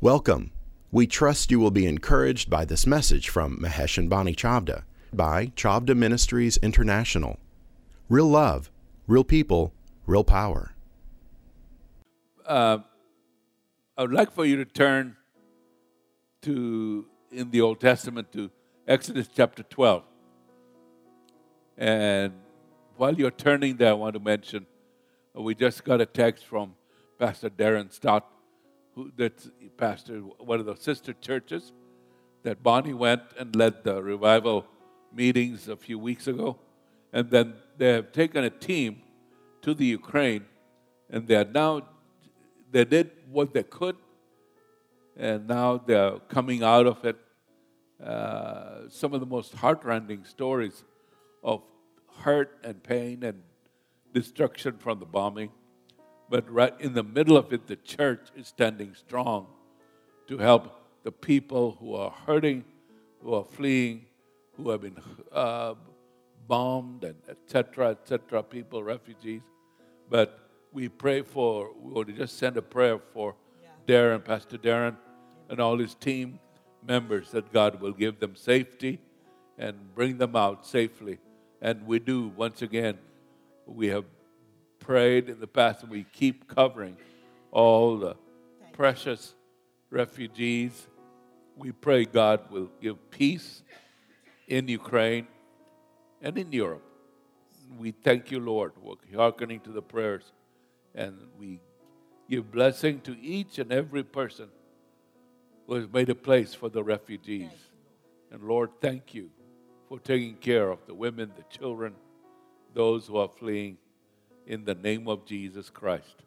Welcome. We trust you will be encouraged by this message from Mahesh and Bonnie Chavda by Chavda Ministries International. Real love, real people, real power. uh, I would like for you to turn to in the Old Testament to Exodus chapter 12. And while you're turning there, I want to mention we just got a text from Pastor Darren Stott, who that's pastor one of the sister churches that Bonnie went and led the revival meetings a few weeks ago. And then they have taken a team to the Ukraine, and they are now they did what they could, and now they're coming out of it. Uh, some of the most heartrending stories of hurt and pain and destruction from the bombing. But right in the middle of it, the church is standing strong to help the people who are hurting, who are fleeing, who have been uh, bombed, and etc., etc., people, refugees. But we pray for, we want to just send a prayer for Darren, Pastor Darren, and all his team members that God will give them safety and bring them out safely. And we do, once again, we have prayed in the past and we keep covering all the precious refugees. We pray God will give peace in Ukraine and in Europe. We thank you, Lord, for hearkening to the prayers, and we give blessing to each and every person who has made a place for the refugees. And Lord, thank you for taking care of the women, the children, those who are fleeing in the name of Jesus Christ.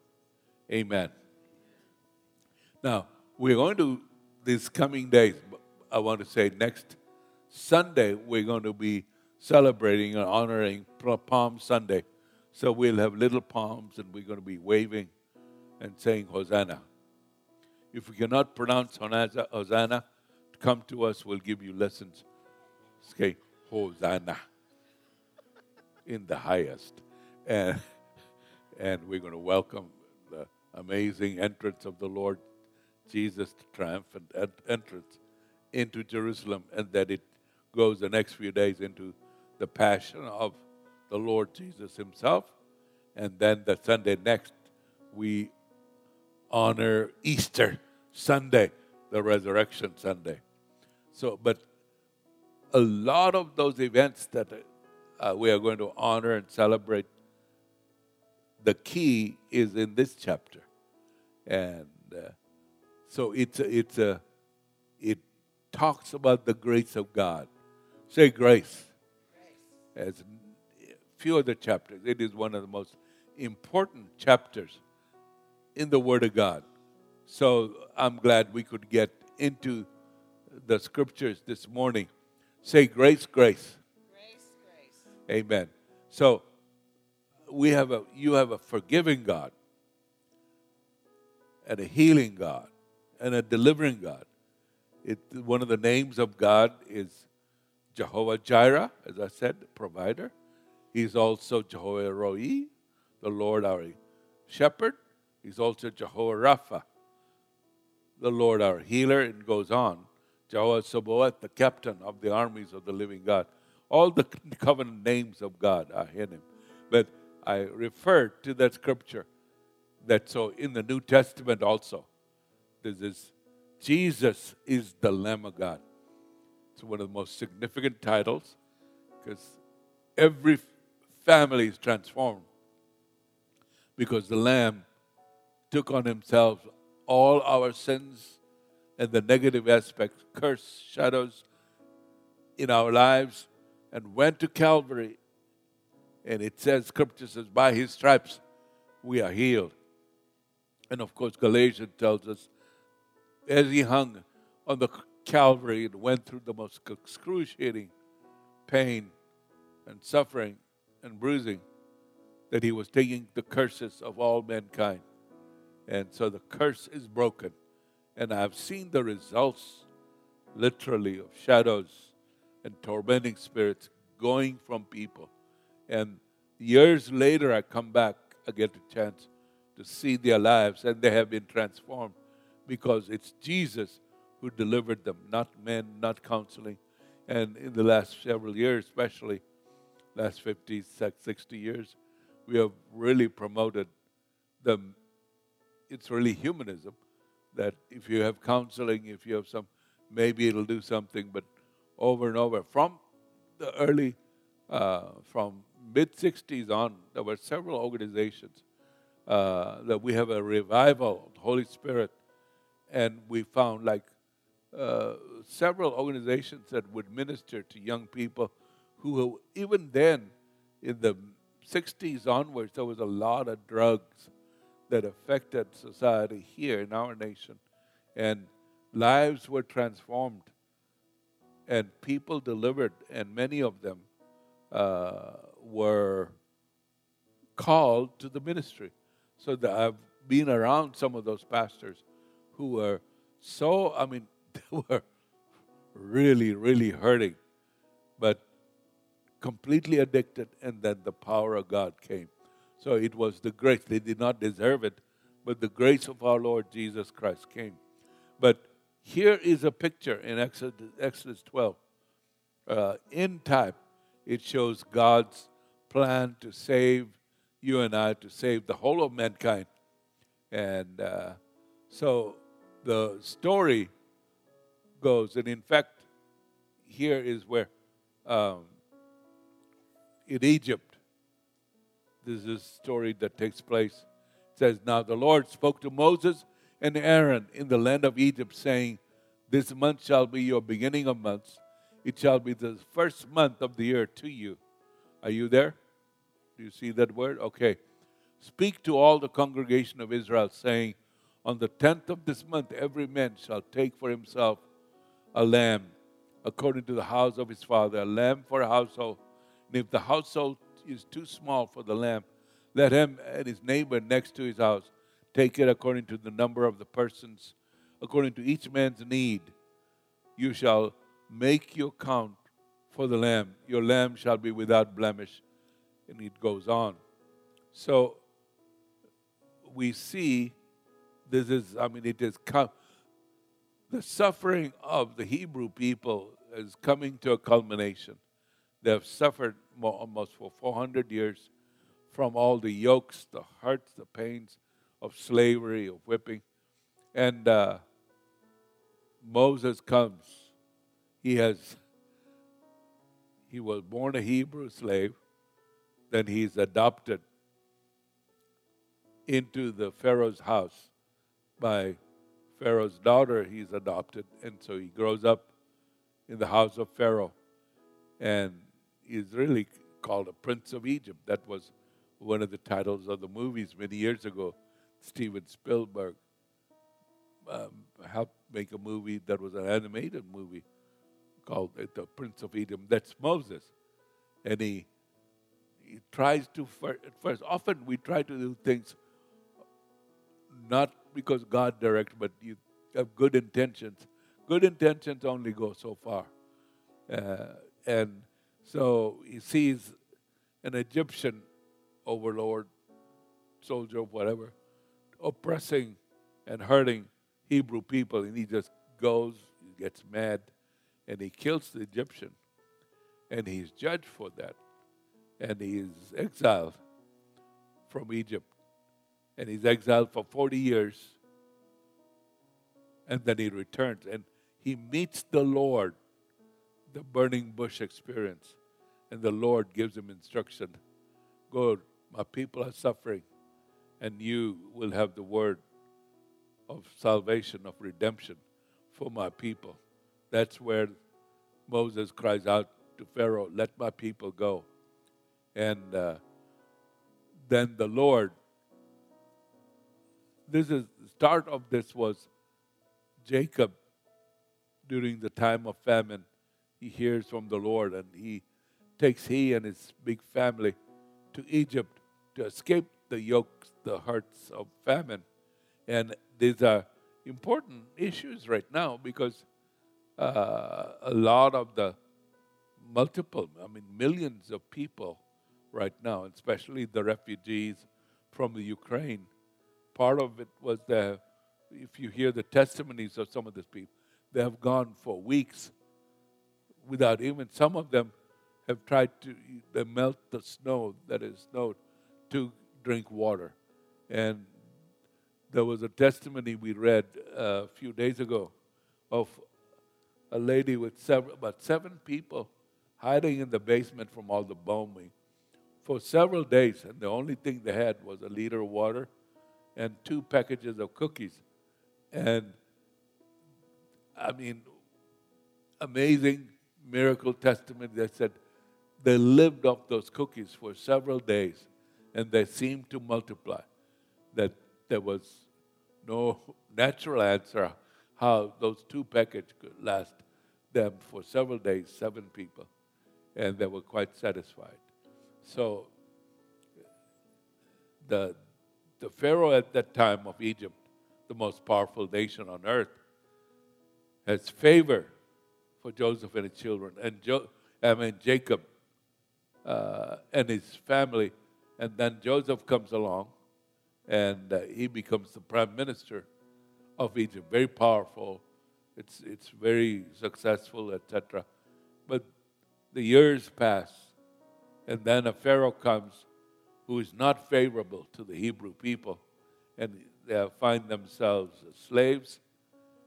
Amen. Now, we're going to, these coming days, I want to say next Sunday, we're going to be celebrating and honoring Palm Sunday. So we'll have little palms and we're going to be waving and saying Hosanna. If we cannot pronounce Hosanna, come to us, we'll give you lessons. Say Hosanna in the highest. And, and we're going to welcome the amazing entrance of the Lord Jesus, the triumphant entrance into Jerusalem, and that it goes the next few days into the passion of the Lord Jesus Himself. And then the Sunday next, we honor Easter Sunday, the Resurrection Sunday. So, but a lot of those events that uh, we are going to honor and celebrate, the key is in this chapter. And uh, so it's a, it's a, it talks about the grace of God. Say grace. grace. As few other chapters, it is one of the most important chapters in the Word of God. So I'm glad we could get into the scriptures this morning. Say grace, grace. Grace, grace. Amen. So we have a you have a forgiving God and a healing God and a delivering God. It, one of the names of God is Jehovah Jireh, as I said, provider. He's also Jehovah Roi, the Lord our shepherd. He's also Jehovah Rapha, the Lord our healer, and goes on. Jehovah Sabaoth, the captain of the armies of the living God. All the covenant names of God are in him. But I referred to that scripture that so in the New Testament also, this is Jesus is the Lamb of God. It's one of the most significant titles because every family is transformed because the Lamb took on himself all our sins and the negative aspects, curse, shadows in our lives, and went to Calvary. And it says, Scripture says, by his stripes we are healed. And of course, Galatians tells us, as he hung on the Calvary and went through the most excruciating pain and suffering and bruising, that he was taking the curses of all mankind. And so the curse is broken. And I've seen the results, literally, of shadows and tormenting spirits going from people. And years later, I come back, I get a chance to see their lives, and they have been transformed because it's Jesus who delivered them, not men, not counseling. And in the last several years, especially last 50, 60 years, we have really promoted them. It's really humanism that if you have counseling, if you have some, maybe it'll do something, but over and over. From the early, uh, from mid 60s on, there were several organizations uh, that we have a revival of the Holy Spirit, and we found like uh, several organizations that would minister to young people who, even then, in the 60s onwards, there was a lot of drugs that affected society here in our nation. And lives were transformed, and people delivered, and many of them uh, were called to the ministry. So I've been around some of those pastors who were so, I mean, they were really, really hurting, but completely addicted, and then the power of God came. So it was the grace. They did not deserve it, but the grace of our Lord Jesus Christ came. But here is a picture in Exodus, Exodus 12. Uh, in type, it shows God's plan to save you and I, to save the whole of mankind. And uh, so the story goes, and in fact, here is where um, in Egypt, this is a story that takes place. It says, Now the Lord spoke to Moses and Aaron in the land of Egypt, saying, This month shall be your beginning of months. It shall be the first month of the year to you. Are you there? Do you see that word? Okay. Speak to all the congregation of Israel, saying, On the tenth of this month, every man shall take for himself a lamb, according to the house of his father, a lamb for a household. And if the household is too small for the lamb, let him and his neighbor next to his house take it according to the number of the persons, according to each man's need. You shall make your count for the lamb. Your lamb shall be without blemish. And it goes on. So we see this is, I mean, it is the suffering of the Hebrew people is coming to a culmination. They have suffered almost for 400 years from all the yokes, the hurts, the pains of slavery, of whipping. And uh, Moses comes. He has he was born a Hebrew slave, then he's adopted into the Pharaoh's house by Pharaoh's daughter. He's adopted, and so he grows up in the house of Pharaoh, and is really called a Prince of Egypt. That was one of the titles of the movies many years ago. Steven Spielberg um, helped make a movie that was an animated movie called The Prince of Egypt. That's Moses. And he, he tries to, at first, often we try to do things not because God directs, but you have good intentions. Good intentions only go so far. Uh, and so he sees an Egyptian overlord, soldier, whatever, oppressing and hurting Hebrew people, and he just goes, he gets mad, and he kills the Egyptian. And he's judged for that. And he's exiled from Egypt. And he's exiled for 40 years. And then he returns and he meets the Lord the burning bush experience. And the Lord gives him instruction Go, my people are suffering, and you will have the word of salvation, of redemption for my people. That's where Moses cries out to Pharaoh, Let my people go. And uh, then the Lord, this is the start of this was Jacob during the time of famine he hears from the Lord and he takes he and his big family to Egypt to escape the yokes, the hurts of famine. And these are important issues right now because uh, a lot of the multiple, I mean, millions of people right now, especially the refugees from the Ukraine, part of it was the if you hear the testimonies of some of these people, they have gone for weeks without even, some of them have tried to they melt the snow that is snowed to drink water. And there was a testimony we read uh, a few days ago of a lady with several, about seven people hiding in the basement from all the bombing for several days, and the only thing they had was a liter of water and two packages of cookies. And I mean, amazing miracle testimony that said they lived off those cookies for several days and they seemed to multiply. That there was no natural answer how those two packages could last them for several days, seven people, and they were quite satisfied. So the, the Pharaoh at that time of Egypt, the most powerful nation on earth, has favor for Joseph and his children. And jo- I mean Jacob uh, and his family. And then Joseph comes along and uh, he becomes the prime minister of Egypt. Very powerful. It's, it's very successful, etc. But the years pass, and then a Pharaoh comes who is not favorable to the Hebrew people, and they find themselves as slaves,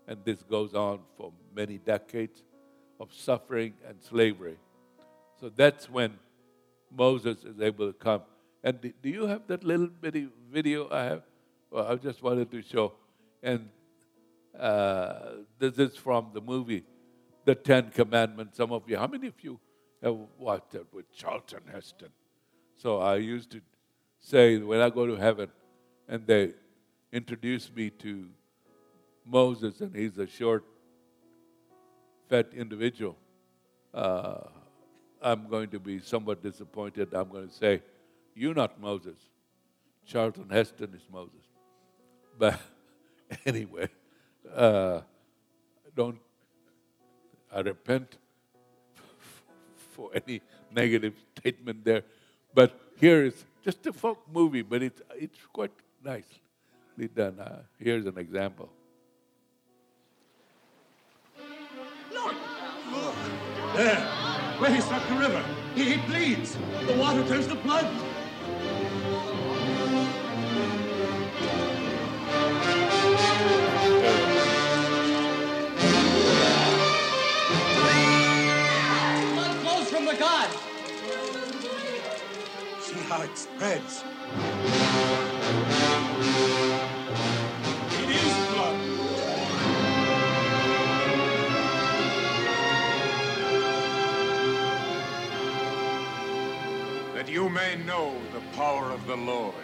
and this goes on for many decades of suffering and slavery. So that's when Moses is able to come. And do you have that little bitty video I have? Well, I just wanted to show. And uh, this is from the movie, The Ten Commandments. Some of you, how many of you have watched it with Charlton Heston? So I used to say when I go to heaven and they introduce me to Moses, and he's a short, fat individual. Uh, I'm going to be somewhat disappointed. I'm going to say, You're not Moses. Charlton Heston is Moses. But anyway, uh, don't, I repent for any negative statement there. But here is just a folk movie, but it's, it's quite nicely done. Uh, here's an example. Look! There! Where he struck the river. He, he bleeds. The water turns to. Blood how it spreads. It is blood. that you may know the power of the Lord.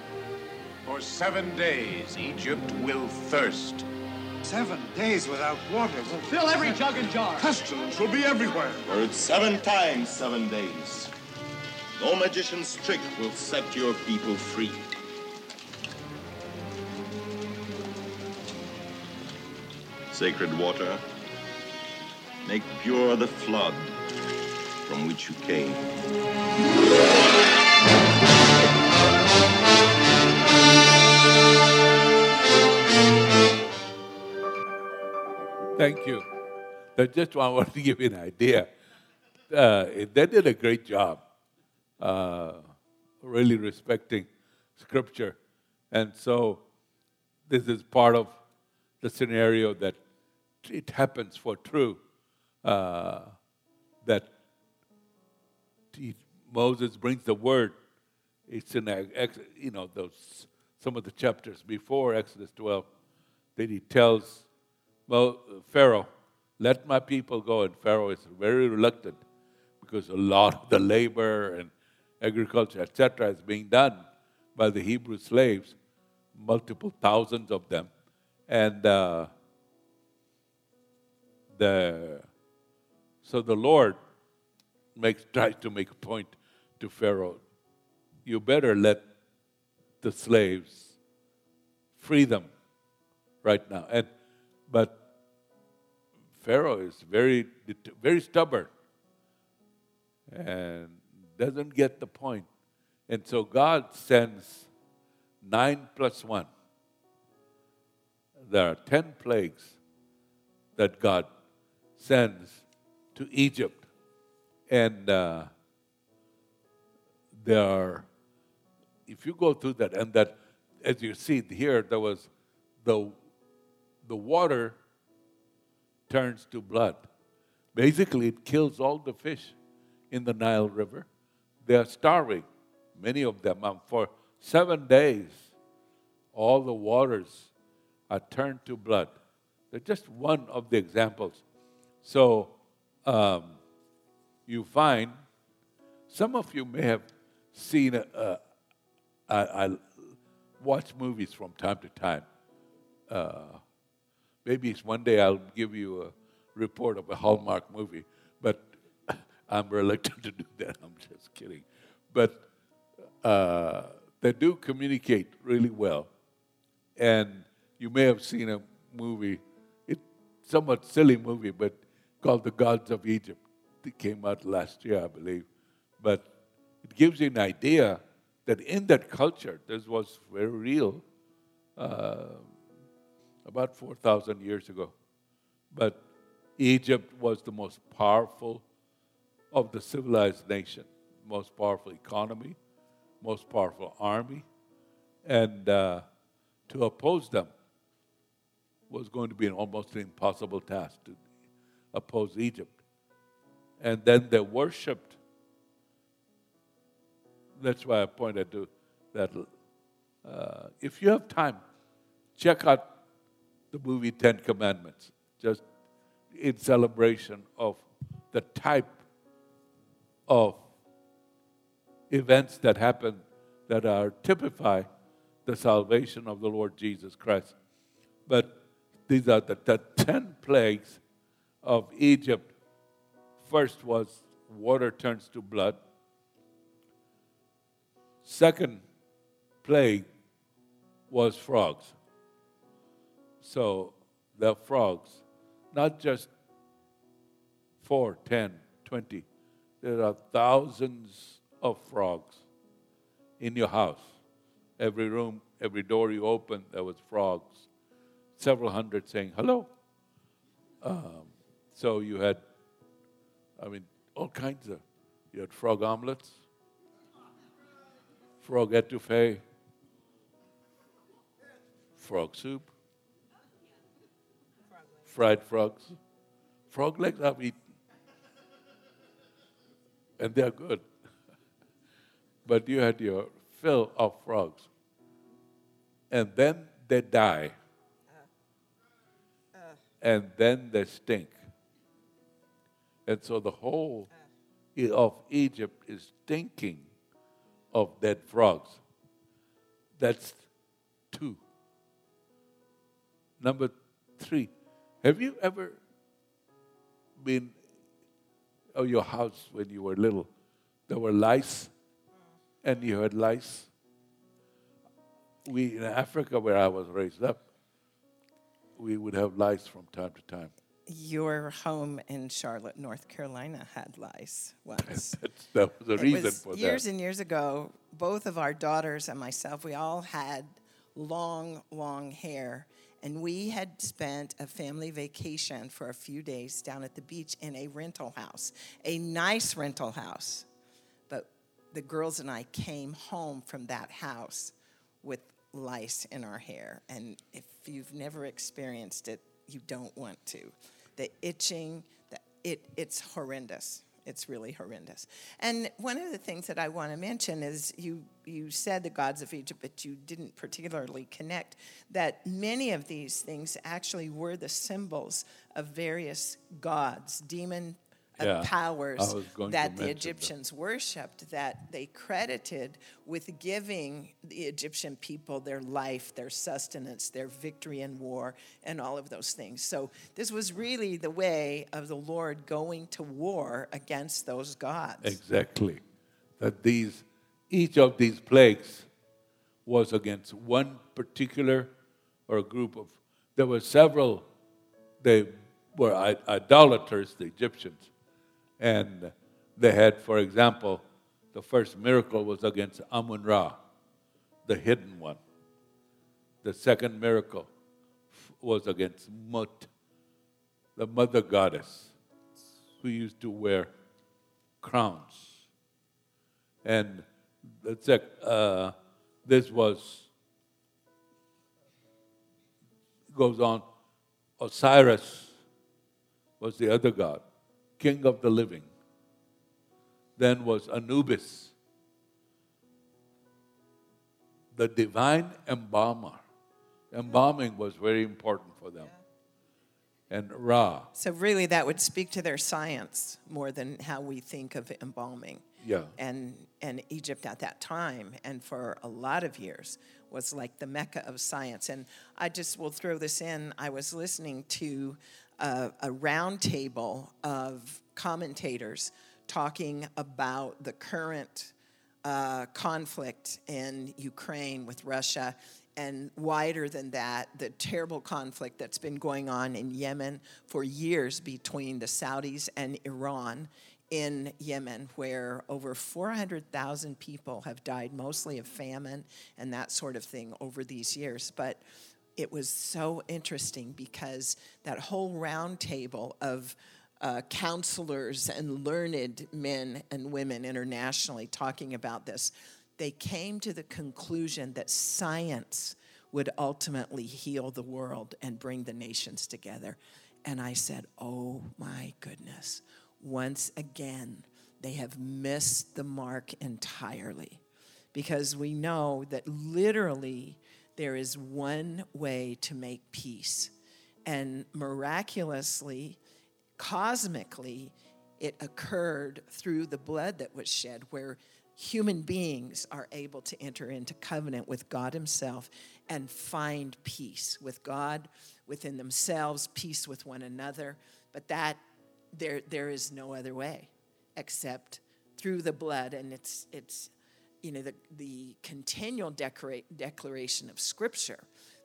For seven days Egypt will thirst. Seven days without water will Fill every jug and jar. pestilence will be everywhere. For it's seven times seven days. No magician's trick will set your people free. Sacred water, make pure the flood from which you came. Thank you. I just wanted to give you an idea. Uh, they did a great job, uh, really respecting Scripture. And so, this is part of the scenario that it happens for true. Uh, that he, Moses brings the word. It's in you know those some of the chapters before Exodus 12 that he tells Mo, Pharaoh, "Let my people go." And Pharaoh is very reluctant because a lot of the labor and agriculture, etc., is being done by the Hebrew slaves, multiple thousands of them, and uh, the so the Lord makes tries to make a point to Pharaoh. You better let the slaves free them right now. And but Pharaoh is very very stubborn and doesn't get the point. And so God sends nine plus one. there are 10 plagues that God sends to Egypt. And uh, there are, if you go through that, and that, as you see here, there was the, the water turns to blood. Basically, it kills all the fish in the Nile River. They are starving, many of them. Um, for seven days, all the waters are turned to blood. They're just one of the examples. So um, you find some of you may have seen. I, I watch movies from time to time. Uh, maybe one day I'll give you a report of a Hallmark movie, I'm reluctant to do that. I'm just kidding. But uh, they do communicate really well. And you may have seen a movie, it's somewhat silly movie, but called The Gods of Egypt. It came out last year, I believe. But it gives you an idea that in that culture, this was very real uh, about 4,000 years ago. But Egypt was the most powerful of the civilized nation, most powerful economy, most powerful army, and uh, to oppose them was going to be an almost impossible task to oppose Egypt. And then they worshipped. That's why I pointed to that. Uh, if you have time, check out the movie Ten Commandments, just in celebration of the type of events that happen that are typify the salvation of the Lord Jesus Christ. But these are the, the 10 plagues of Egypt. First was water turns to blood. Second plague was frogs. So the frogs, not just four, ten, twenty, there are thousands of frogs in your house. Every room, every door you open, there was frogs. Several hundred saying hello. Um, so you had, I mean, all kinds of. You had frog omelets, frog etouffee, frog soup, fried frogs, frog legs I've eaten, and they're good. but you had your fill of frogs, and then they die, and then they stink. And so the whole of Egypt is stinking of dead frogs. That's two. Number three, have you ever been of your house when you were little? There were lice, and you had lice. We in Africa, where I was raised up, we would have lice from time to time. Your home in Charlotte, North Carolina had lice once. That's, that was the It reason was for years that. Years and years ago, both of our daughters and myself, we all had long, long hair. And we had spent a family vacation for a few days down at the beach in a rental house, a nice rental house. But the girls and I came home from that house with lice in our hair. And if you've never experienced it, you don't want to. The itching, the, it, it's horrendous. It's really horrendous. And one of the things that I want to mention is you, you said the gods of Egypt, but you didn't particularly connect that many of these things actually were the symbols of various gods, demon Yeah, powers was going to that the mention that. Egyptians worshipped that they credited with giving the Egyptian people their life, their sustenance, their victory in war, and all of those things. So this was really the way of the Lord going to war against those gods. Exactly. That these, each of these plagues was against one particular or a group of, there were several, they were idolaters, the Egyptians. And they had, for example, the first miracle was against Amun Ra, the hidden one. The second miracle, was against Mut, the mother goddess, who used to wear crowns. And like, uh, this was, goes on, Osiris was the other god, king of the living. Then was Anubis, the divine embalmer. Embalming was very important for them. And Ra, So, really, that would speak to their science more than how we think of embalming. Yeah. And, and Egypt at that time, and for a lot of years, was like the mecca of science. And I just will throw this in. I was listening to a, a roundtable of commentators talking about the current uh, conflict in Ukraine with Russia, and wider than that, the terrible conflict that's been going on in Yemen for years between the Saudis and Iran in Yemen, where over 400,000 people have died, mostly of famine and that sort of thing, over these years. But it was so interesting because that whole round table of uh, counselors and learned men and women internationally talking about this, they came to the conclusion that science would ultimately heal the world and bring the nations together. And I said, Oh my goodness, once again, they have missed the mark entirely because we know that literally there is one way to make peace. And miraculously, cosmically, it occurred through the blood that was shed, where human beings are able to enter into covenant with God Himself and find peace with God, within themselves, peace with one another. But that there there is no other way except through the blood, and it's it's you know the the continual declaration of Scripture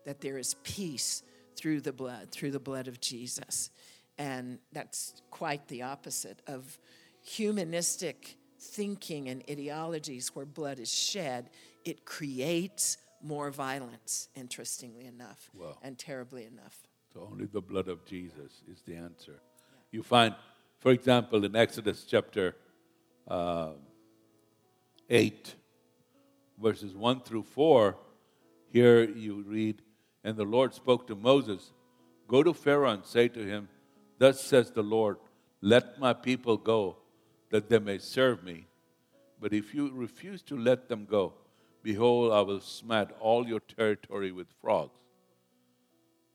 that there is peace through the blood, through the blood of Jesus. And that's quite the opposite of humanistic thinking and ideologies where blood is shed. It creates more violence, interestingly enough, Wow. and terribly enough. So only the blood of Jesus is the answer. You find, for example, in Exodus chapter uh, 8, verses 1 through 4, here you read, And the Lord spoke to Moses, Go to Pharaoh and say to him, Thus says the Lord, Let my people go, that they may serve me. But if you refuse to let them go, behold, I will smite all your territory with frogs.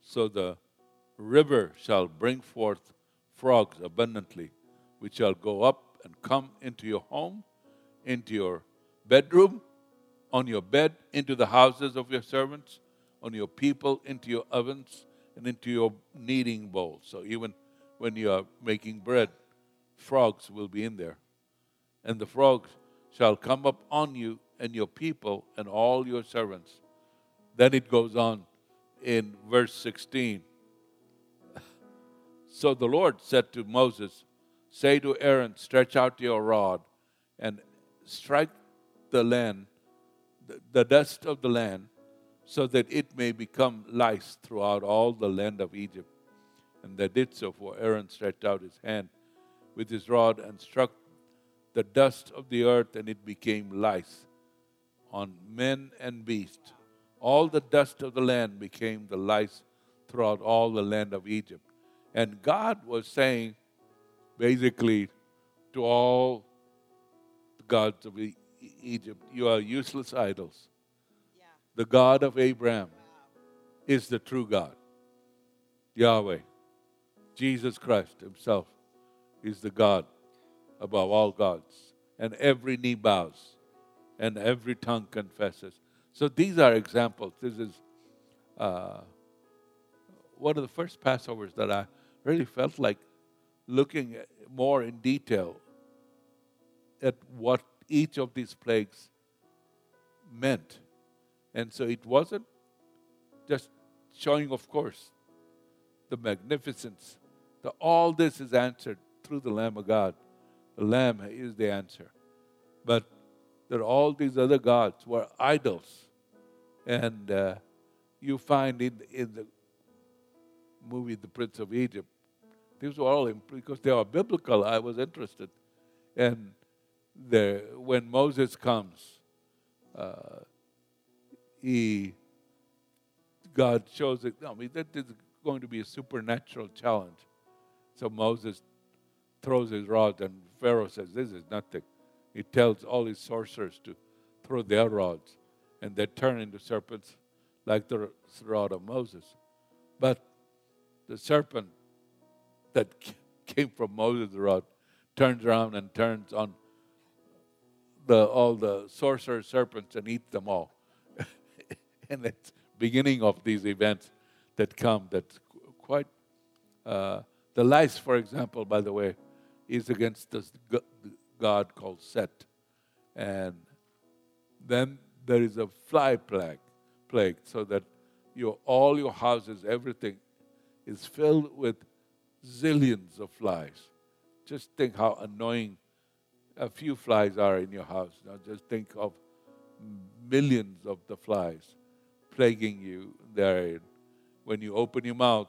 So the river shall bring forth frogs abundantly, which shall go up and come into your home, into your bedroom, on your bed, into the houses of your servants, on your people, into your ovens, and into your kneading bowls. So even when you are making bread, frogs will be in there. And the frogs shall come up on you and your people and all your servants. Then it goes on in verse 16. So the Lord said to Moses, Say to Aaron, Stretch out your rod and strike the land, the, dust of the land, so that it may become lice throughout all the land of Egypt. And they did so, for Aaron stretched out his hand with his rod and struck the dust of the earth, and it became lice on men and beasts. All the dust of the land became the lice throughout all the land of Egypt. And God was saying, basically, to all the gods of Egypt, You are useless idols. The God of Abraham is the true God, Yahweh. Jesus Christ Himself is the God above all gods. And every knee bows and every tongue confesses. So these are examples. This is uh, one of the first Passovers that I really felt like looking at more in detail at what each of these plagues meant. And so it wasn't just showing, of course, the magnificence. The, all this is answered through the Lamb of God. The Lamb is the answer. But there are all these other gods were idols. And uh, you find in, in the movie The Prince of Egypt. These were all because they are biblical. I was interested, and the, when Moses comes, uh, he God shows it. I mean, that is going to be a supernatural challenge. So Moses throws his rod, and Pharaoh says, "This is nothing." He tells all his sorcerers to throw their rods, and they turn into serpents like the rod of Moses. But the serpent that came from Moses' rod turns around and turns on the, all the sorcerer serpents and eat them all. and it's beginning of these events that come that's quite uh, the lice for example by the way is against this god called Set and then there is a fly plague plague so that your all your houses everything is filled with zillions of flies just think how annoying a few flies are in your house now just think of millions of the flies plaguing you there. When you open your mouth,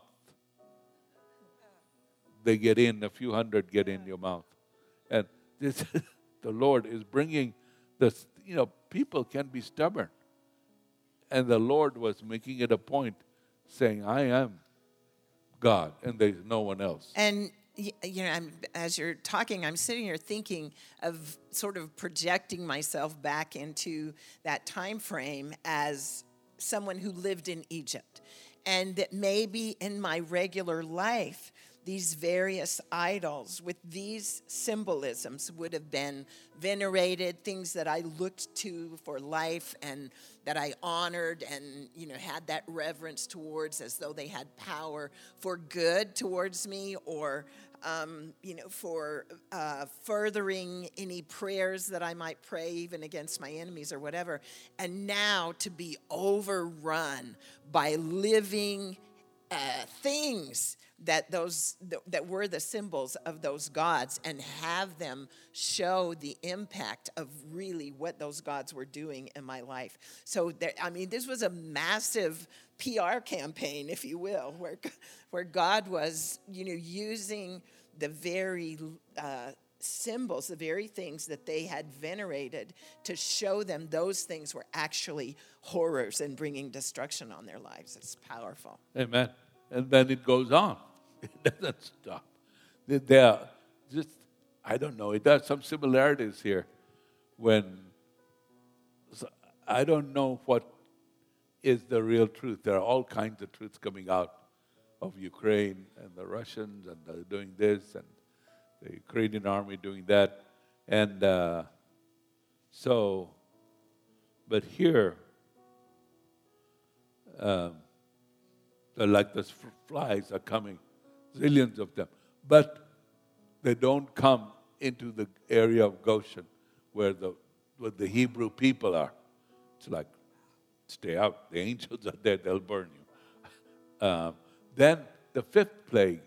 they get in, a few hundred get in your mouth. And this, the Lord is bringing this, you know, people can be stubborn. And the Lord was making it a point saying, I am God and there's no one else. And you know, I'm, as you're talking, I'm sitting here thinking of sort of projecting myself back into that time frame as someone who lived in Egypt. And that maybe in my regular life, these various idols with these symbolisms would have been venerated things that i looked to for life and that i honored and you know had that reverence towards as though they had power for good towards me or um, you know, for uh, furthering any prayers that I might pray, even against my enemies or whatever. And now to be overrun by living uh, things that those that were the symbols of those gods and have them show the impact of really what those gods were doing in my life so there, i mean this was a massive pr campaign if you will where where god was you know using the very uh, symbols, the very things that they had venerated, to show them those things were actually horrors and bringing destruction on their lives. It's powerful. Amen. And then it goes on, it doesn't stop. There are just, I don't know, it has some similarities here when I don't know what is the real truth. There are all kinds of truths coming out of Ukraine and the Russians and they're doing this and the Ukrainian army doing that. And uh, so, but here, um, like the flies are coming, zillions of them. But they don't come into the area of Goshen where the, where the Hebrew people are. It's like, stay out. The angels are there, they'll burn you. Um, then the fifth plague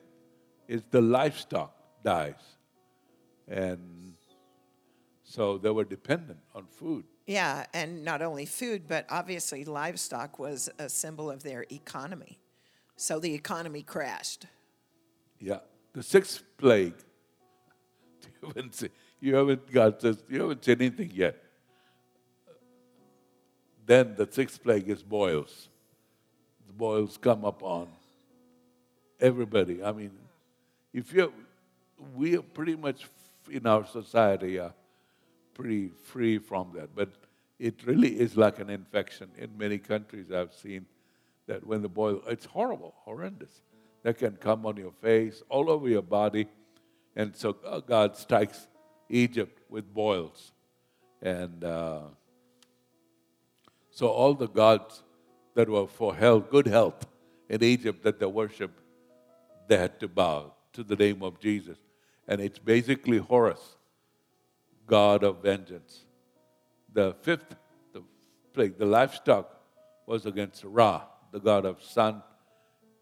is the livestock dies. And so they were dependent on food. Yeah, and not only food, but obviously livestock was a symbol of their economy. So the economy crashed. Yeah. The sixth plague, you haven't seen, you haven't got this, you haven't seen anything yet. Then the sixth plague is boils. The boils come upon everybody. I mean, if you, we are pretty much in our society are pretty free from that, but it really is like an infection. In many countries, I've seen that when the boil, it's horrible, horrendous. That can come on your face, all over your body, and so uh, God strikes Egypt with boils, and uh, so all the gods that were for health, good health in Egypt that they worshipped they had to bow to the name of Jesus. And it's basically Horus, God of vengeance. The fifth the plague, the livestock, was against Ra, the god of sun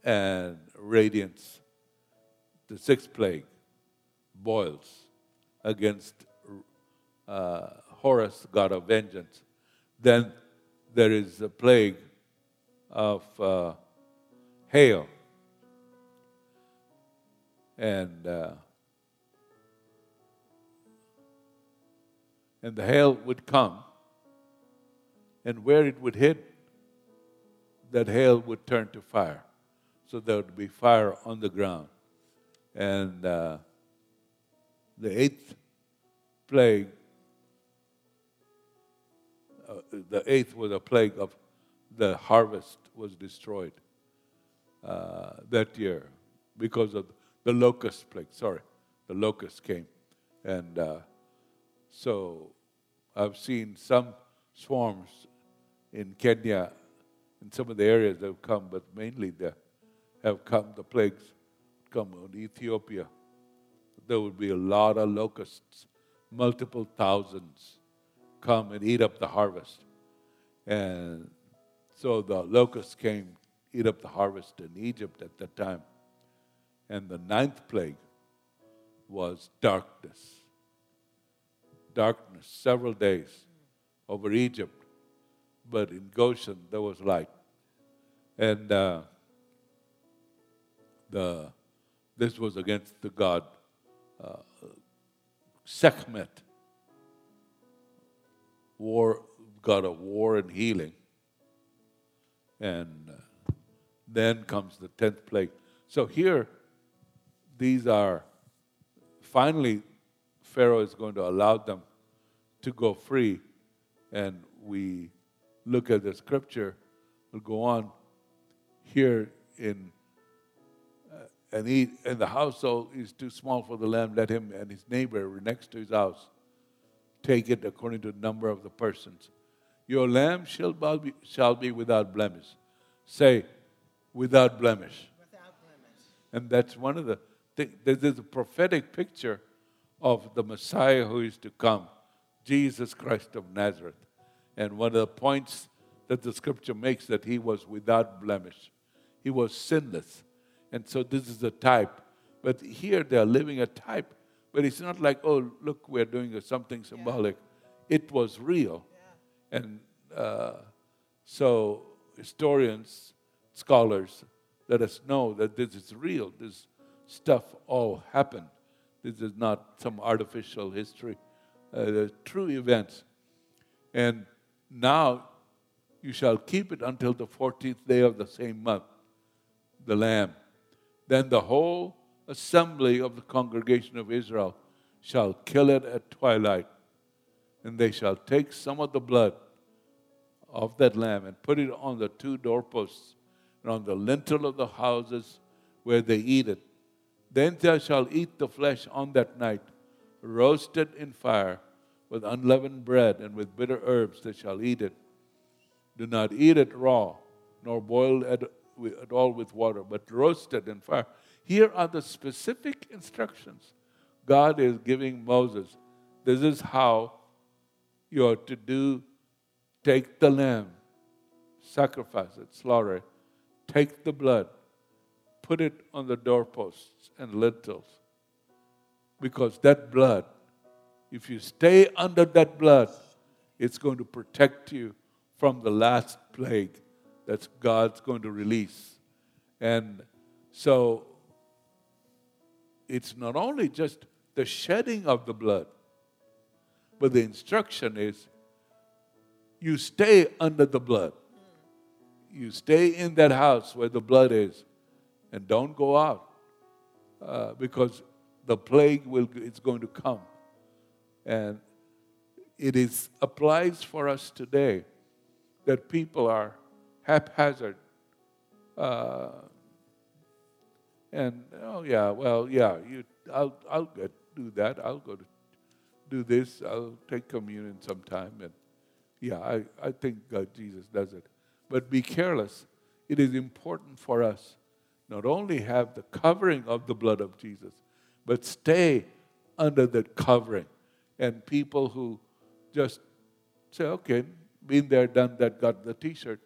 and radiance. The sixth plague, boils, against uh, Horus, god of vengeance. Then there is a plague of uh, hail and uh, and the hail would come, and where it would hit, that hail would turn to fire. So there would be fire on the ground. And uh, the eighth plague, uh, the eighth was a plague of the harvest was destroyed uh, that year because of the locust plague. Sorry, the locust came. And uh, so I've seen some swarms in Kenya, in some of the areas that have come, but mainly there have come, the plagues come on Ethiopia. There would be a lot of locusts, multiple thousands come and eat up the harvest. And so the locusts came, eat up the harvest in Egypt at that time. And the ninth plague was darkness. Darkness, several days over Egypt. But in Goshen, there was light. And uh, the, this was against the god uh, Sekhmet, war, god of war and healing. And uh, then comes the tenth plague. So here, these are finally, Pharaoh is going to allow them to go free. And we look at the scripture, we'll go on here in uh, and he and the household is too small for the lamb, let him and his neighbor next to his house take it according to the number of the persons. Your lamb shall be, shall be without blemish. Say, without blemish. Without blemish. And that's one of the things. this is a prophetic picture of the Messiah who is to come, Jesus Christ of Nazareth. And one of the points that the scripture makes that he was without blemish. He was sinless. And so this is a type. But here they are living a type. But it's not like, oh, look, we're doing something symbolic. Yeah. It was real. Yeah. And uh, so historians, scholars, let us know that this is real. This stuff all happened. This is not some artificial history. Uh, true events. And now you shall keep it until the 14th day of the same month, the Lamb. Then the whole assembly of the congregation of Israel shall kill it at twilight, and they shall take some of the blood of that lamb and put it on the two doorposts and on the lintel of the houses where they eat it. Then they shall eat the flesh on that night, roasted in fire, with unleavened bread and with bitter herbs they shall eat it. Do not eat it raw, nor boil it at all with water, but roasted in fire. Here are the specific instructions God is giving Moses. This is how you are to do take the lamb, sacrifice it, slaughter it, take the blood, put it on the doorposts and lintels. Because that blood, if you stay under that blood, it's going to protect you from the last plague that God's going to release. And so it's not only just the shedding of the blood, but the instruction is you stay under the blood. You stay in that house where the blood is and don't go out uh, because the plague will it's going to come. And it is applies for us today that people are haphazard. Uh, and oh yeah, well yeah, you, I'll I'll get, do that. I'll go to do this. I'll take communion sometime, and yeah, I I think God, Jesus does it. But be careless. It is important for us not only have the covering of the blood of Jesus, but stay under that covering. And people who just say, okay, been there, done that, got the T-shirt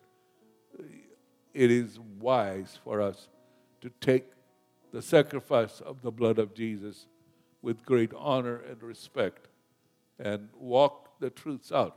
it is wise for us to take the sacrifice of the blood of Jesus with great honor and respect and walk the truths out.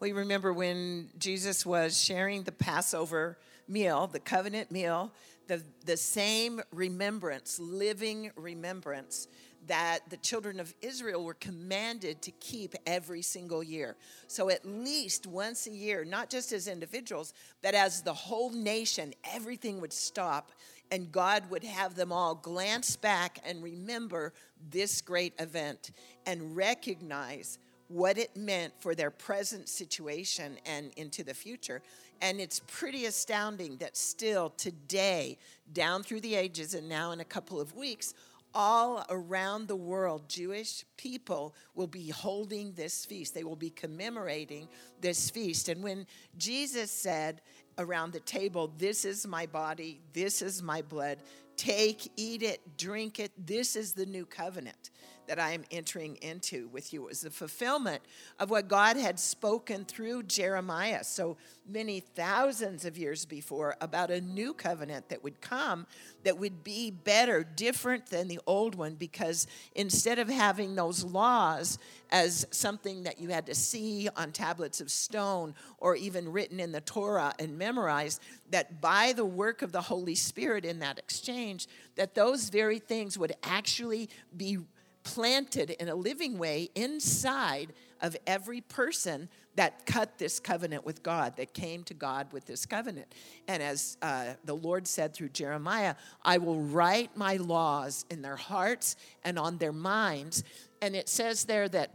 We remember when Jesus was sharing the Passover meal, the covenant meal, the, the same remembrance, living remembrance that the children of Israel were commanded to keep every single year. So, at least once a year, not just as individuals, but as the whole nation, everything would stop and God would have them all glance back and remember this great event and recognize what it meant for their present situation and into the future. And it's pretty astounding that still today, down through the ages, and now in a couple of weeks, all around the world, Jewish people will be holding this feast. They will be commemorating this feast. And when Jesus said around the table, This is my body, this is my blood, take, eat it, drink it, this is the new covenant that I am entering into with you. It was the fulfillment of what God had spoken through Jeremiah so many thousands of years before about a new covenant that would come that would be better, different than the old one, because instead of having those laws as something that you had to see on tablets of stone or even written in the Torah and memorized, that by the work of the Holy Spirit in that exchange, that those very things would actually be planted in a living way inside of every person that cut this covenant with God, that came to God with this covenant. And as uh, the Lord said through Jeremiah, I will write my laws in their hearts and on their minds. And it says there that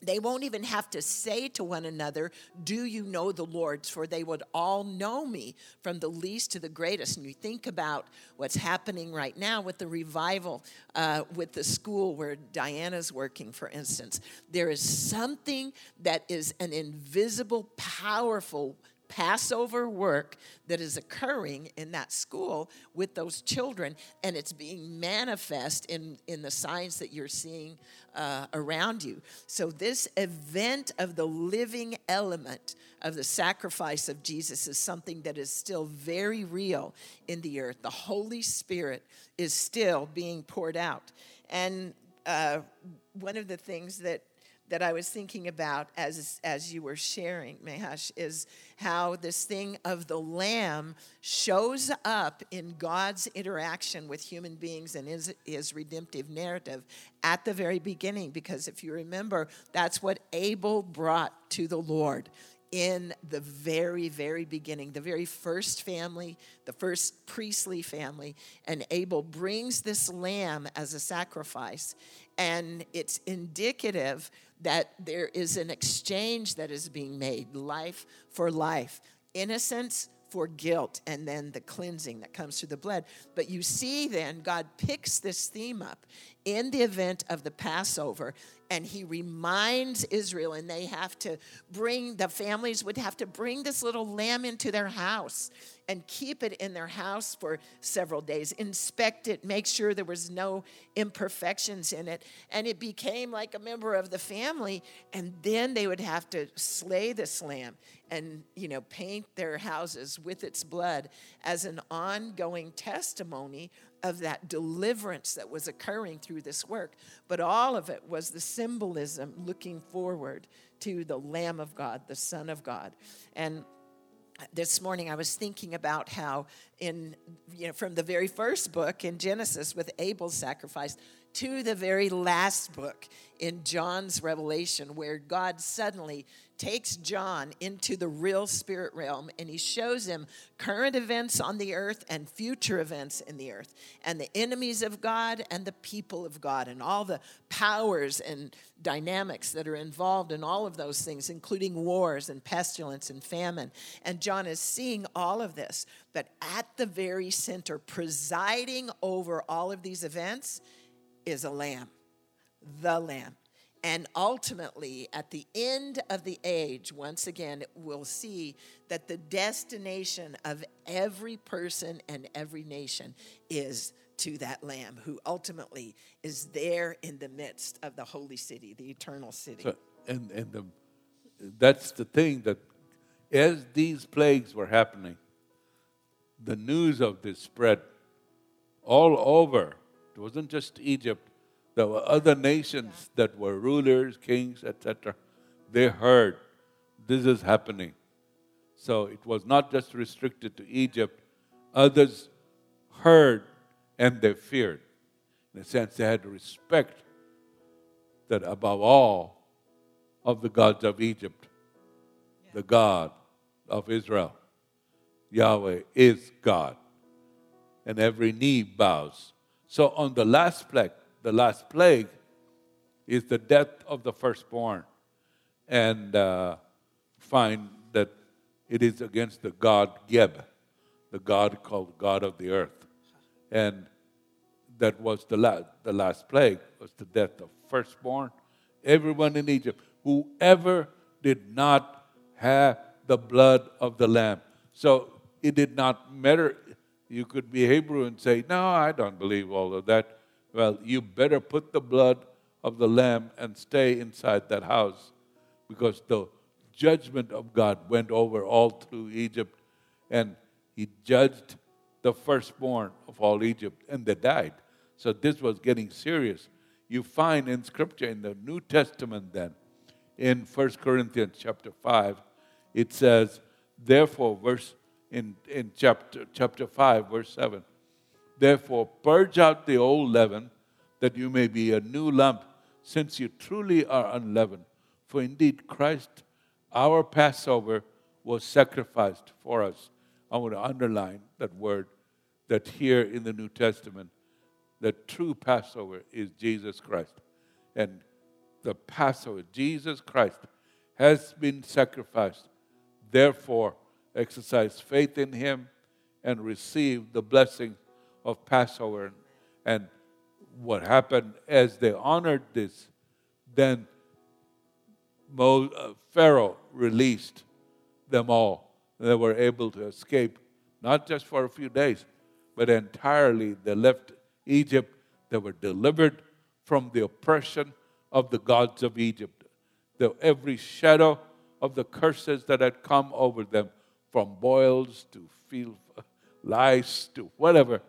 they won't even have to say to one another, Do you know the Lord? For they would all know me from the least to the greatest. And you think about what's happening right now with the revival uh, with the school where Diana's working, for instance. There is something that is an invisible, powerful Passover work that is occurring in that school with those children, and it's being manifest in, in the signs that you're seeing uh, around you. So, this event of the living element of the sacrifice of Jesus is something that is still very real in the earth. The Holy Spirit is still being poured out. And uh, one of the things that that I was thinking about as, as you were sharing, Mahesh, is how this thing of the Lamb shows up in God's interaction with human beings and his, his redemptive narrative at the very beginning. Because if you remember, that's what Abel brought to the Lord in the very, very beginning, the very first family, the first priestly family. And Abel brings this lamb as a sacrifice. And it's indicative that there is an exchange that is being made life for life, innocence for guilt, and then the cleansing that comes through the blood. But you see, then, God picks this theme up in the event of the Passover and he reminds Israel, and they have to bring, the families would have to bring this little lamb into their house and keep it in their house for several days, inspect it, make sure there was no imperfections in it. And it became like a member of the family. And then they would have to slay this lamb and, you know, paint their houses with its blood as an ongoing testimony of that deliverance that was occurring through this work, but all of it was the symbolism looking forward to the Lamb of God, the Son of God. And this morning I was thinking about how in you know from the very first book in Genesis with Abel's sacrifice to the very last book in John's Revelation, where God suddenly takes John into the real spirit realm and he shows him current events on the earth and future events in the earth, and the enemies of God and the people of God, and all the powers and dynamics that are involved in all of those things, including wars and pestilence and famine. And John is seeing all of this, but at the very center, presiding over all of these events, is a lamb, the lamb. And ultimately, at the end of the age, once again, we'll see that the destination of every person and every nation is to that Lamb who ultimately is there in the midst of the holy city, the eternal city. So, and and the, that's the thing that as these plagues were happening, the news of this spread all over it wasn't just Egypt. There were other nations that were rulers, kings, etc. They heard this is happening. So it was not just restricted to Egypt. Others heard and they feared. In a sense, they had respect that above all of the gods of Egypt, the God of Israel, Yahweh is God. And every knee bows. So on the last plague, the last plague is the death of the firstborn. And uh, find that it is against the god Geb, the god called God of the earth. And that was the last, the last plague, was the death of firstborn. Everyone in Egypt, whoever did not have the blood of the lamb. So it did not matter. You could be Hebrew and say, No, I don't believe all of that. Well, you better put the blood of the lamb and stay inside that house because the judgment of God went over all through Egypt and he judged the firstborn of all Egypt and they died. So this was getting serious. You find in scripture in the New Testament then, in 1 Corinthians chapter 5, it says, therefore, verse in, in chapter, chapter 5, verse 7, therefore purge out the old leaven, that you may be a new lump, since you truly are unleavened. For indeed Christ, our Passover, was sacrificed for us. I want to underline that word that here in the New Testament, the true Passover is Jesus Christ. And the Passover, Jesus Christ, has been sacrificed. Therefore, exercise faith in him and receive the blessing of Passover. And what happened as they honored this, then uh, Pharaoh released them all. They were able to escape, not just for a few days, but entirely. They left Egypt. They were delivered from the oppression of the gods of Egypt. The, every shadow of the curses that had come over them, from boils to field lice to whatever,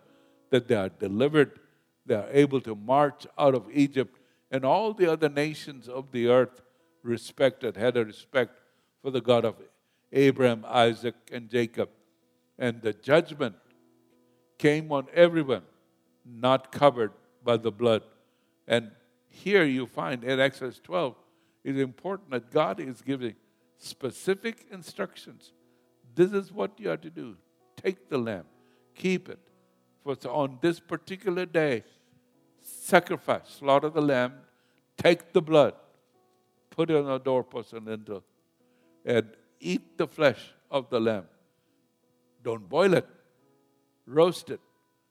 that they are delivered. They are able to march out of Egypt, and all the other nations of the earth respected, had a respect for the God of Abraham, Isaac, and Jacob. And the judgment came on everyone not covered by the blood. And here you find in Exodus 12, it's important that God is giving specific instructions. This is what you are to do. Take the lamb, keep it. For on this particular day, sacrifice, slaughter the lamb, take the blood, put it on the doorpost and lintel, and eat the flesh of the lamb. Don't boil it, roast it.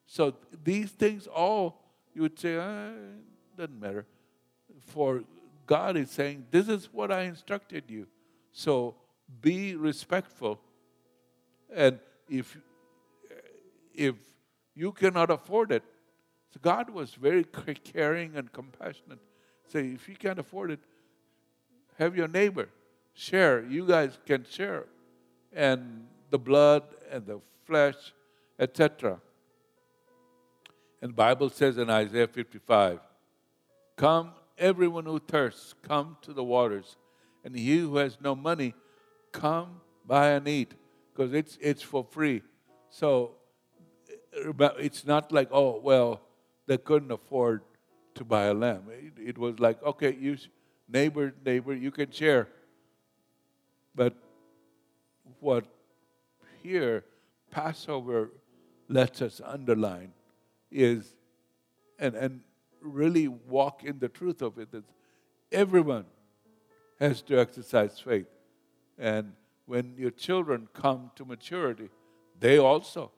So these things all you would say, ah, doesn't matter. For God is saying, This is what I instructed you. So be respectful. And if if you cannot afford it, so God was very caring and compassionate. Say, if you can't afford it, have your neighbor share. You guys can share. And the blood and the flesh, etc. And the Bible says in Isaiah 55, Come, everyone who thirsts, come to the waters. And he who has no money, come buy and eat. Because it's, it's for free. So it's not like, oh, well, they couldn't afford to buy a lamb. It, it was like, okay, you neighbor, neighbor, you can share. But what here Passover lets us underline is, and, and really walk in the truth of it, that everyone has to exercise faith. And when your children come to maturity, they also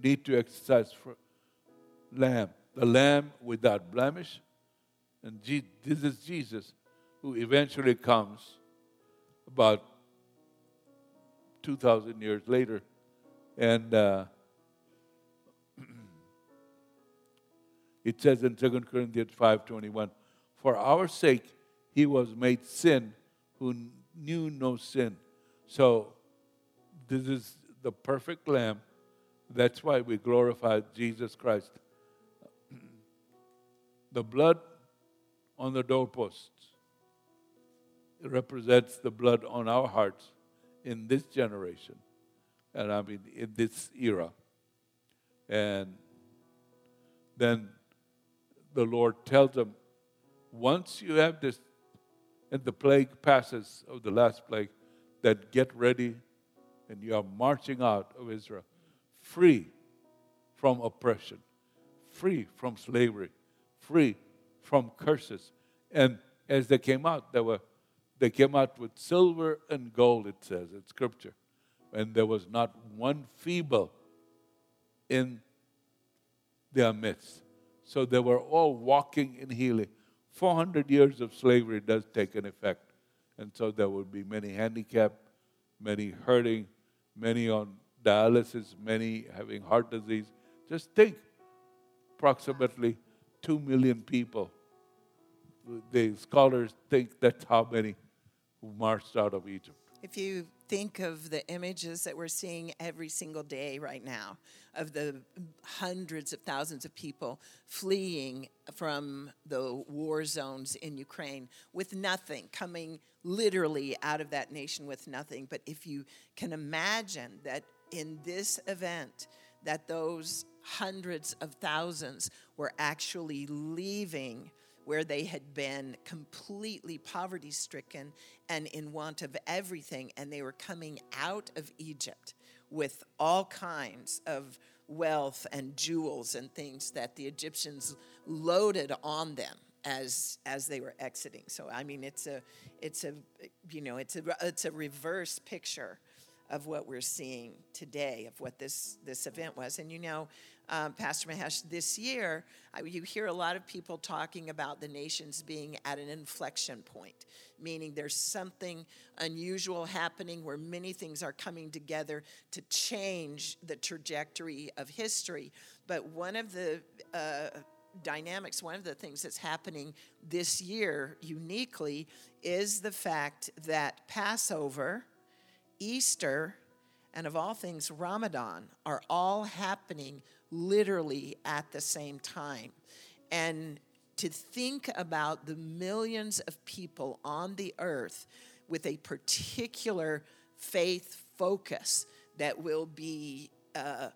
need to exercise for lamb, the lamb without blemish. And this is Jesus who eventually comes about 2,000 years later. And uh, it says in 2 Corinthians 5.21, For our sake he was made sin who knew no sin. So this is the perfect lamb. That's why we glorify Jesus Christ. the blood on the doorposts represents the blood on our hearts in this generation, and I mean in this era. And then the Lord tells them, once you have this, and the plague passes of the last plague, that get ready and you are marching out of Israel free from oppression, free from slavery, free from curses. And as they came out, they were they came out with silver and gold, it says in scripture. And there was not one feeble in their midst. So they were all walking in healing. 400 years of slavery does take an effect. And so there would be many handicapped, many hurting, many on dialysis, many having heart disease. Just think approximately 2 million people. The scholars think that's how many who marched out of Egypt. If you think of the images that we're seeing every single day right now of the hundreds of thousands of people fleeing from the war zones in Ukraine with nothing, coming literally out of that nation with nothing. But if you can imagine that in this event, that those hundreds of thousands were actually leaving where they had been completely poverty stricken and in want of everything, and they were coming out of Egypt with all kinds of wealth and jewels and things that the Egyptians loaded on them as as they were exiting. So I mean, it's a it's a you know it's a it's a reverse picture of what we're seeing today of what this this event was. And you know, um, Pastor Mahesh, this year, I, you hear a lot of people talking about the nations being at an inflection point, meaning there's something unusual happening where many things are coming together to change the trajectory of history. But one of the uh, dynamics, one of the things that's happening this year uniquely is the fact that Passover, Easter, and of all things, Ramadan are all happening literally at the same time. And to think about the millions of people on the earth with a particular faith focus that will be uh,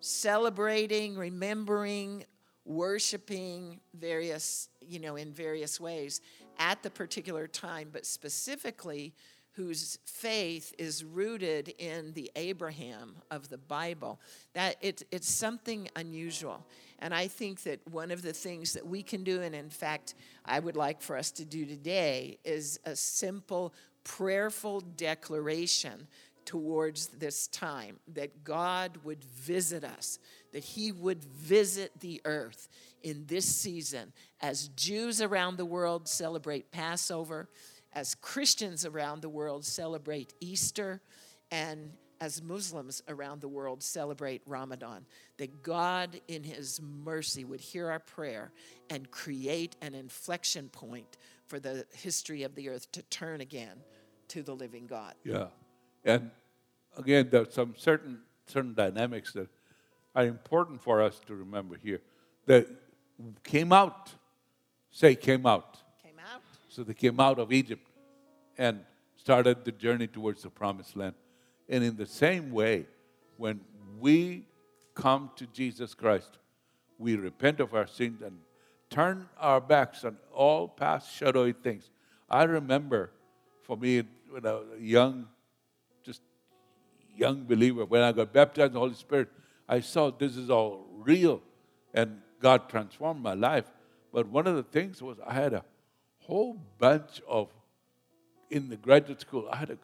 celebrating, remembering, worshiping various, you know, in various ways at the particular time, but specifically whose faith is rooted in the Abraham of the Bible. That it, it's something unusual. And I think that one of the things that we can do, and in fact, I would like for us to do today, is a simple prayerful declaration towards this time that God would visit us, that He would visit the earth in this season as Jews around the world celebrate Passover as Christians around the world celebrate Easter and as Muslims around the world celebrate Ramadan, that God, in His mercy, would hear our prayer and create an inflection point for the history of the earth to turn again to the living God. Yeah. And again, there's some certain, certain dynamics that are important for us to remember here that came out, say, came out. So they came out of Egypt and started the journey towards the promised land. And in the same way, when we come to Jesus Christ, we repent of our sins and turn our backs on all past shadowy things. I remember for me, when I was a young, just young believer, when I got baptized in the Holy Spirit, I saw this is all real and God transformed my life. But one of the things was I had a whole bunch of in the graduate school, I had a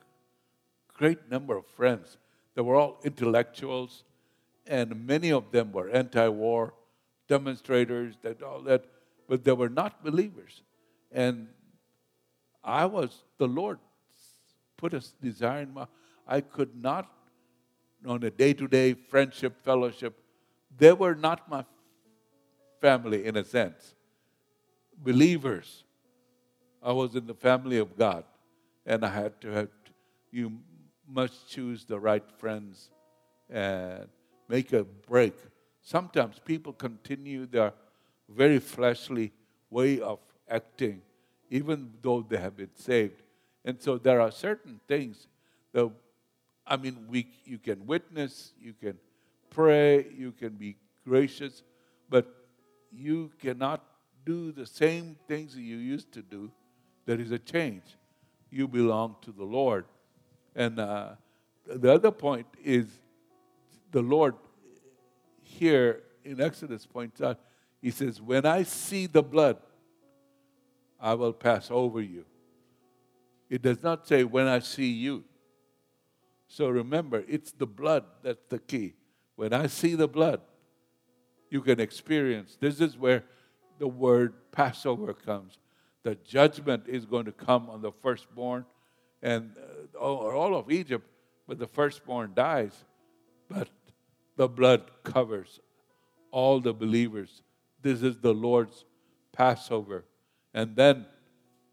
great number of friends that were all intellectuals, and many of them were anti-war demonstrators, that all that, but they were not believers. And I was the Lord put a desire in my. I could not, on a day-to-day friendship, fellowship. They were not my family in a sense. Believers. I was in the family of God and I had to have, you must choose the right friends and make a break. Sometimes people continue their very fleshly way of acting, even though they have been saved. And so there are certain things that, I mean, we, you can witness, you can pray, you can be gracious, but you cannot do the same things that you used to do. There is a change. You belong to the Lord. And uh, the other point is the Lord here in Exodus points out, He says, When I see the blood, I will pass over you. It does not say, When I see you. So remember, it's the blood that's the key. When I see the blood, you can experience. This is where the word Passover comes. The judgment is going to come on the firstborn and uh, all of Egypt, but the firstborn dies. But the blood covers all the believers. This is the Lord's Passover. And then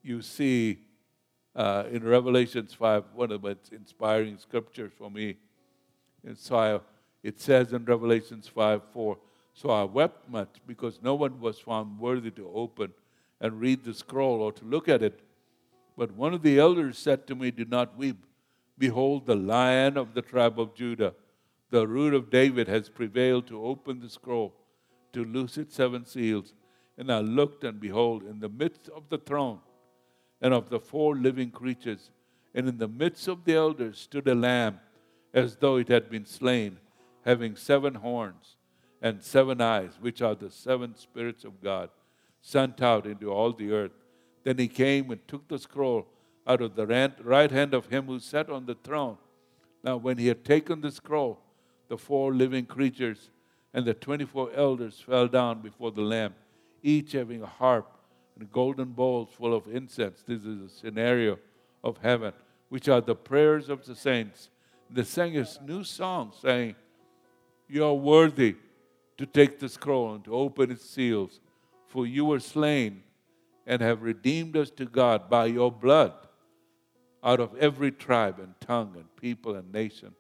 you see uh, in Revelations 5, one of the most inspiring scriptures for me. And so I, it says in Revelations 5 4, so I wept much because no one was found worthy to open and read the scroll or to look at it. But one of the elders said to me, Do not weep. Behold, the lion of the tribe of Judah, the root of David, has prevailed to open the scroll, to loose its seven seals. And I looked, and behold, in the midst of the throne and of the four living creatures, and in the midst of the elders stood a lamb, as though it had been slain, having seven horns and seven eyes, which are the seven spirits of God, sent out into all the earth. Then he came and took the scroll out of the right hand of him who sat on the throne. Now, when he had taken the scroll, the four living creatures and the 24 elders fell down before the Lamb, each having a harp and golden bowls full of incense. This is a scenario of heaven, which are the prayers of the saints. They sang a new song saying, You are worthy to take the scroll and to open its seals, for you were slain and have redeemed us to God by your blood out of every tribe and tongue and people and nation.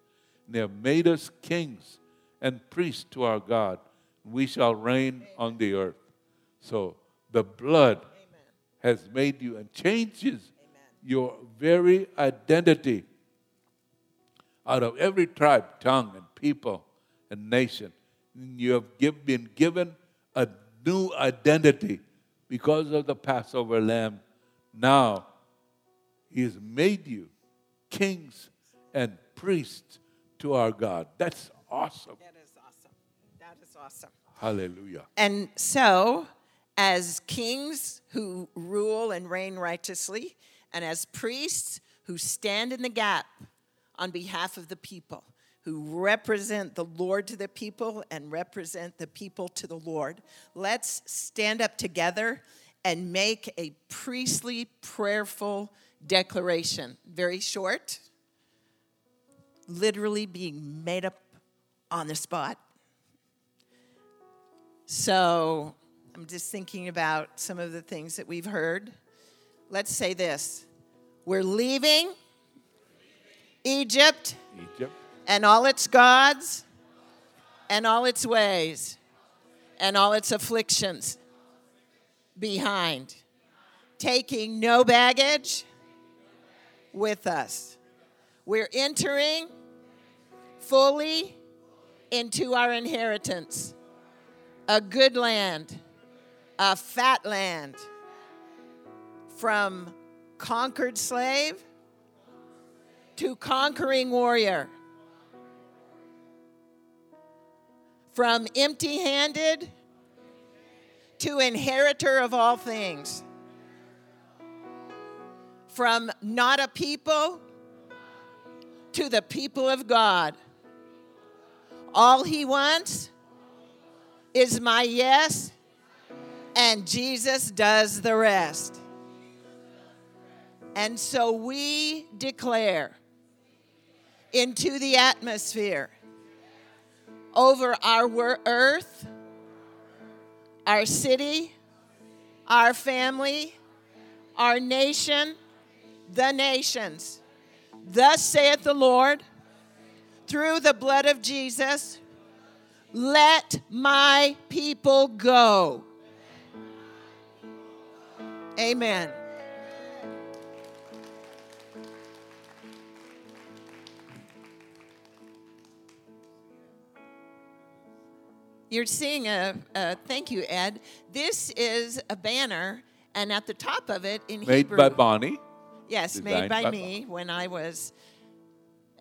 And they have made us kings and priests to our God. We shall reign on the earth. So the blood Amen. has made you and changes Amen. your very identity out of every tribe, tongue, and people and nation. And You have give, been given a new identity because of the Passover lamb. Now, He has made you kings and priests to our God. That's awesome. That is awesome. That is awesome. Hallelujah. And so, as kings who rule and reign righteously, and as priests who stand in the gap on behalf of the people, who represent the Lord to the people and represent the people to the Lord. Let's stand up together and make a priestly, prayerful declaration. Very short, literally being made up on the spot. So I'm just thinking about some of the things that we've heard. Let's say this We're leaving Egypt. Egypt and all its gods, and all its ways, and all its afflictions behind, taking no baggage with us. We're entering fully into our inheritance a good land, a fat land from conquered slave to conquering warrior from empty handed to inheritor of all things, from not a people to the people of God. All he wants is my yes, and Jesus does the rest. And so we declare into the atmosphere over our earth, our city, our family, our nation, the nations. Thus saith the Lord, through the blood of Jesus, let my people go. Amen. You're seeing a, a thank you, Ed. This is a banner, and at the top of it in Made Hebrew. by Bonnie. Yes, made by by me when I was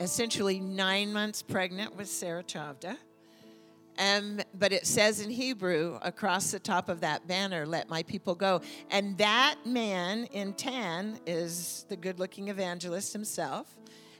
essentially nine months pregnant with Sarah Chavda. Um, but it says in Hebrew across the top of that banner, let my people go. And that man in tan is the good looking evangelist himself.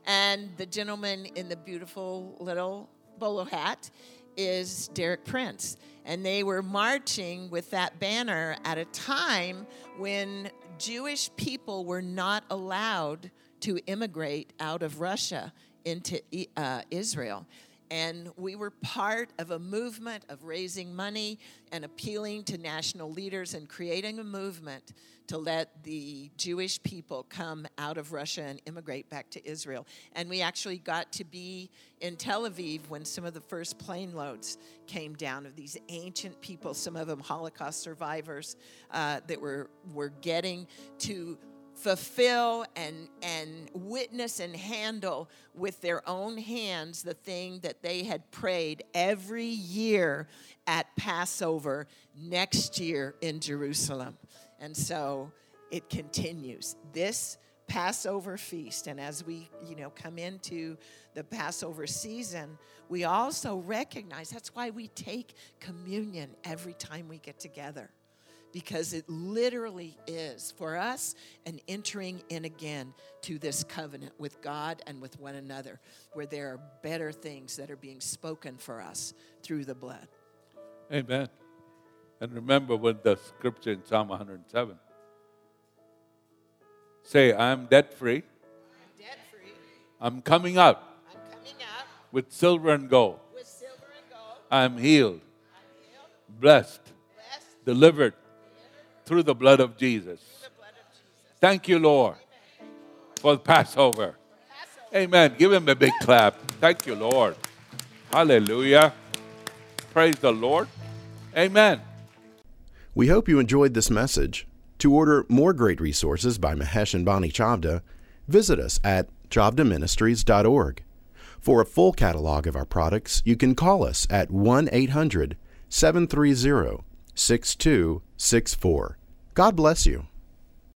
And the gentleman in the beautiful little bolo hat is Derek Prince. And they were marching with that banner at a time when Jewish people were not allowed to immigrate out of Russia into uh, Israel. And we were part of a movement of raising money and appealing to national leaders and creating a movement to let the Jewish people come out of Russia and immigrate back to Israel. And we actually got to be in Tel Aviv when some of the first plane loads came down of these ancient people, some of them Holocaust survivors, uh, that were, were getting to fulfill and, and witness and handle with their own hands the thing that they had prayed every year at Passover next year in Jerusalem. And so it continues. This Passover feast, and as we, you know, come into the Passover season, we also recognize that's why we take communion every time we get together because it literally is for us an entering in again to this covenant with God and with one another, where there are better things that are being spoken for us through the blood. Amen. And remember what the scripture in Psalm 107 say, I'm debt free. I'm debt free. I'm coming out I'm coming out with silver and gold. with silver and gold. I'm healed, I'm healed, blessed, blessed, delivered through the blood of Jesus. Thank you, Lord, for the Passover. Amen. Give him a big clap. Thank you, Lord. Hallelujah. Praise the Lord. Amen. We hope you enjoyed this message. To order more great resources by Mahesh and Bonnie Chavda, visit us at chavdaministries.org. For a full catalog of our products, you can call us at 1 800 730 6264. God bless you.